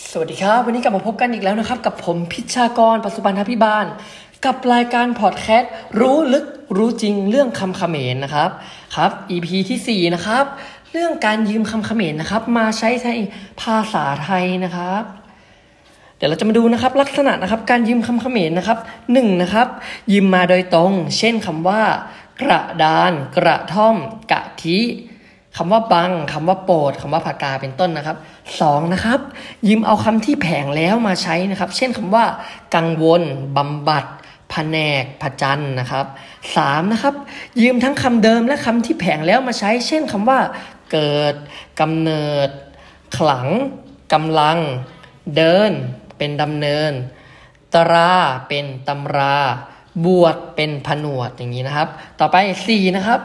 สวัสดีครับ วันนี้กลับมาพบกันอีกแล้วนะครับ กับผมพิชากรปัจจุบันทพิบาล กับรายการพอดแคสต์รู้ลึกรู้จริงเรื่องคำเขมรนะครับครับ EP ที่ 4 นะครับ เรื่องการยืมคำเขมรนะครับ มาใช้ในภาษาไทยนะครับ เดี๋ยวเราจะมาดูนะครับ ลักษณะนะครับ การยืมคำเขมรนะครับหนึ่งนะครับ ยืมมาโดยตรง เช่นคำว่า กระดาน กระท่อม กะทิคำว่าบังคำว่าโปรดคำว่าผากาเป็นต้นนะครับ สองนะครับยืมเอาคำที่แผงแล้วมาใช้นะครับ เช่นคำว่า กังวลบำบัดผนกผจันนะครับสามนะครับ ยืมทั้งคำเดิมและคำที่แผงแล้วมาใช้ เช่นคำว่า เกิดกำเนิด ขลังกำลัง เดิน เป็นดำเนิน ตราเป็นตำราบวชเป็นผนวดอย่างนี้นะครับ ต่อไป 4 นะครับ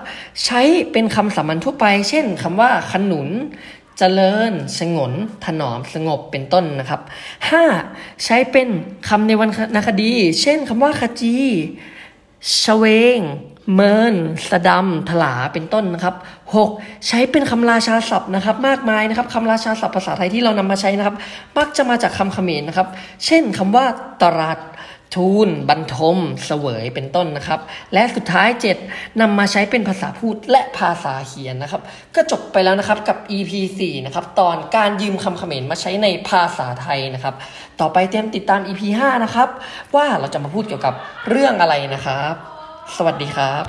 ใช้เป็นคำสามัญทั่วไป เช่นคำว่าขนุน เจริญ สงน ถนอม สงบ เป็นต้นนะครับ 5. ใช้เป็นคำในวรรณคดี เช่นคำว่าขจีชเวง เมิน สะดำถลา เป็นต้นนะครับ 6. ใช้เป็นคำราชาศัพท์นะครับ มากมายนะครับคำราชาศัพท์ภาษาไทยที่เรานำมาใช้นะครับ มักจะมาจากคำเขมรนะครับ เช่นคำว่าตรัส ทูลบรรทม เสวยเป็นต้นนะครับ และสุดท้าย 7นำมาใช้เป็นภาษาพูดและภาษาเขียนนะครับ ก็จบไปแล้วนะครับกับ EP 4นะครับ ตอนการยืมคำเขมรมาใช้ในภาษาไทยนะครับ ต่อไปเตรียมติดตาม EP 5นะครับ ว่าเราจะมาพูดเกี่ยวกับเรื่องอะไรนะครับ สวัสดีครับ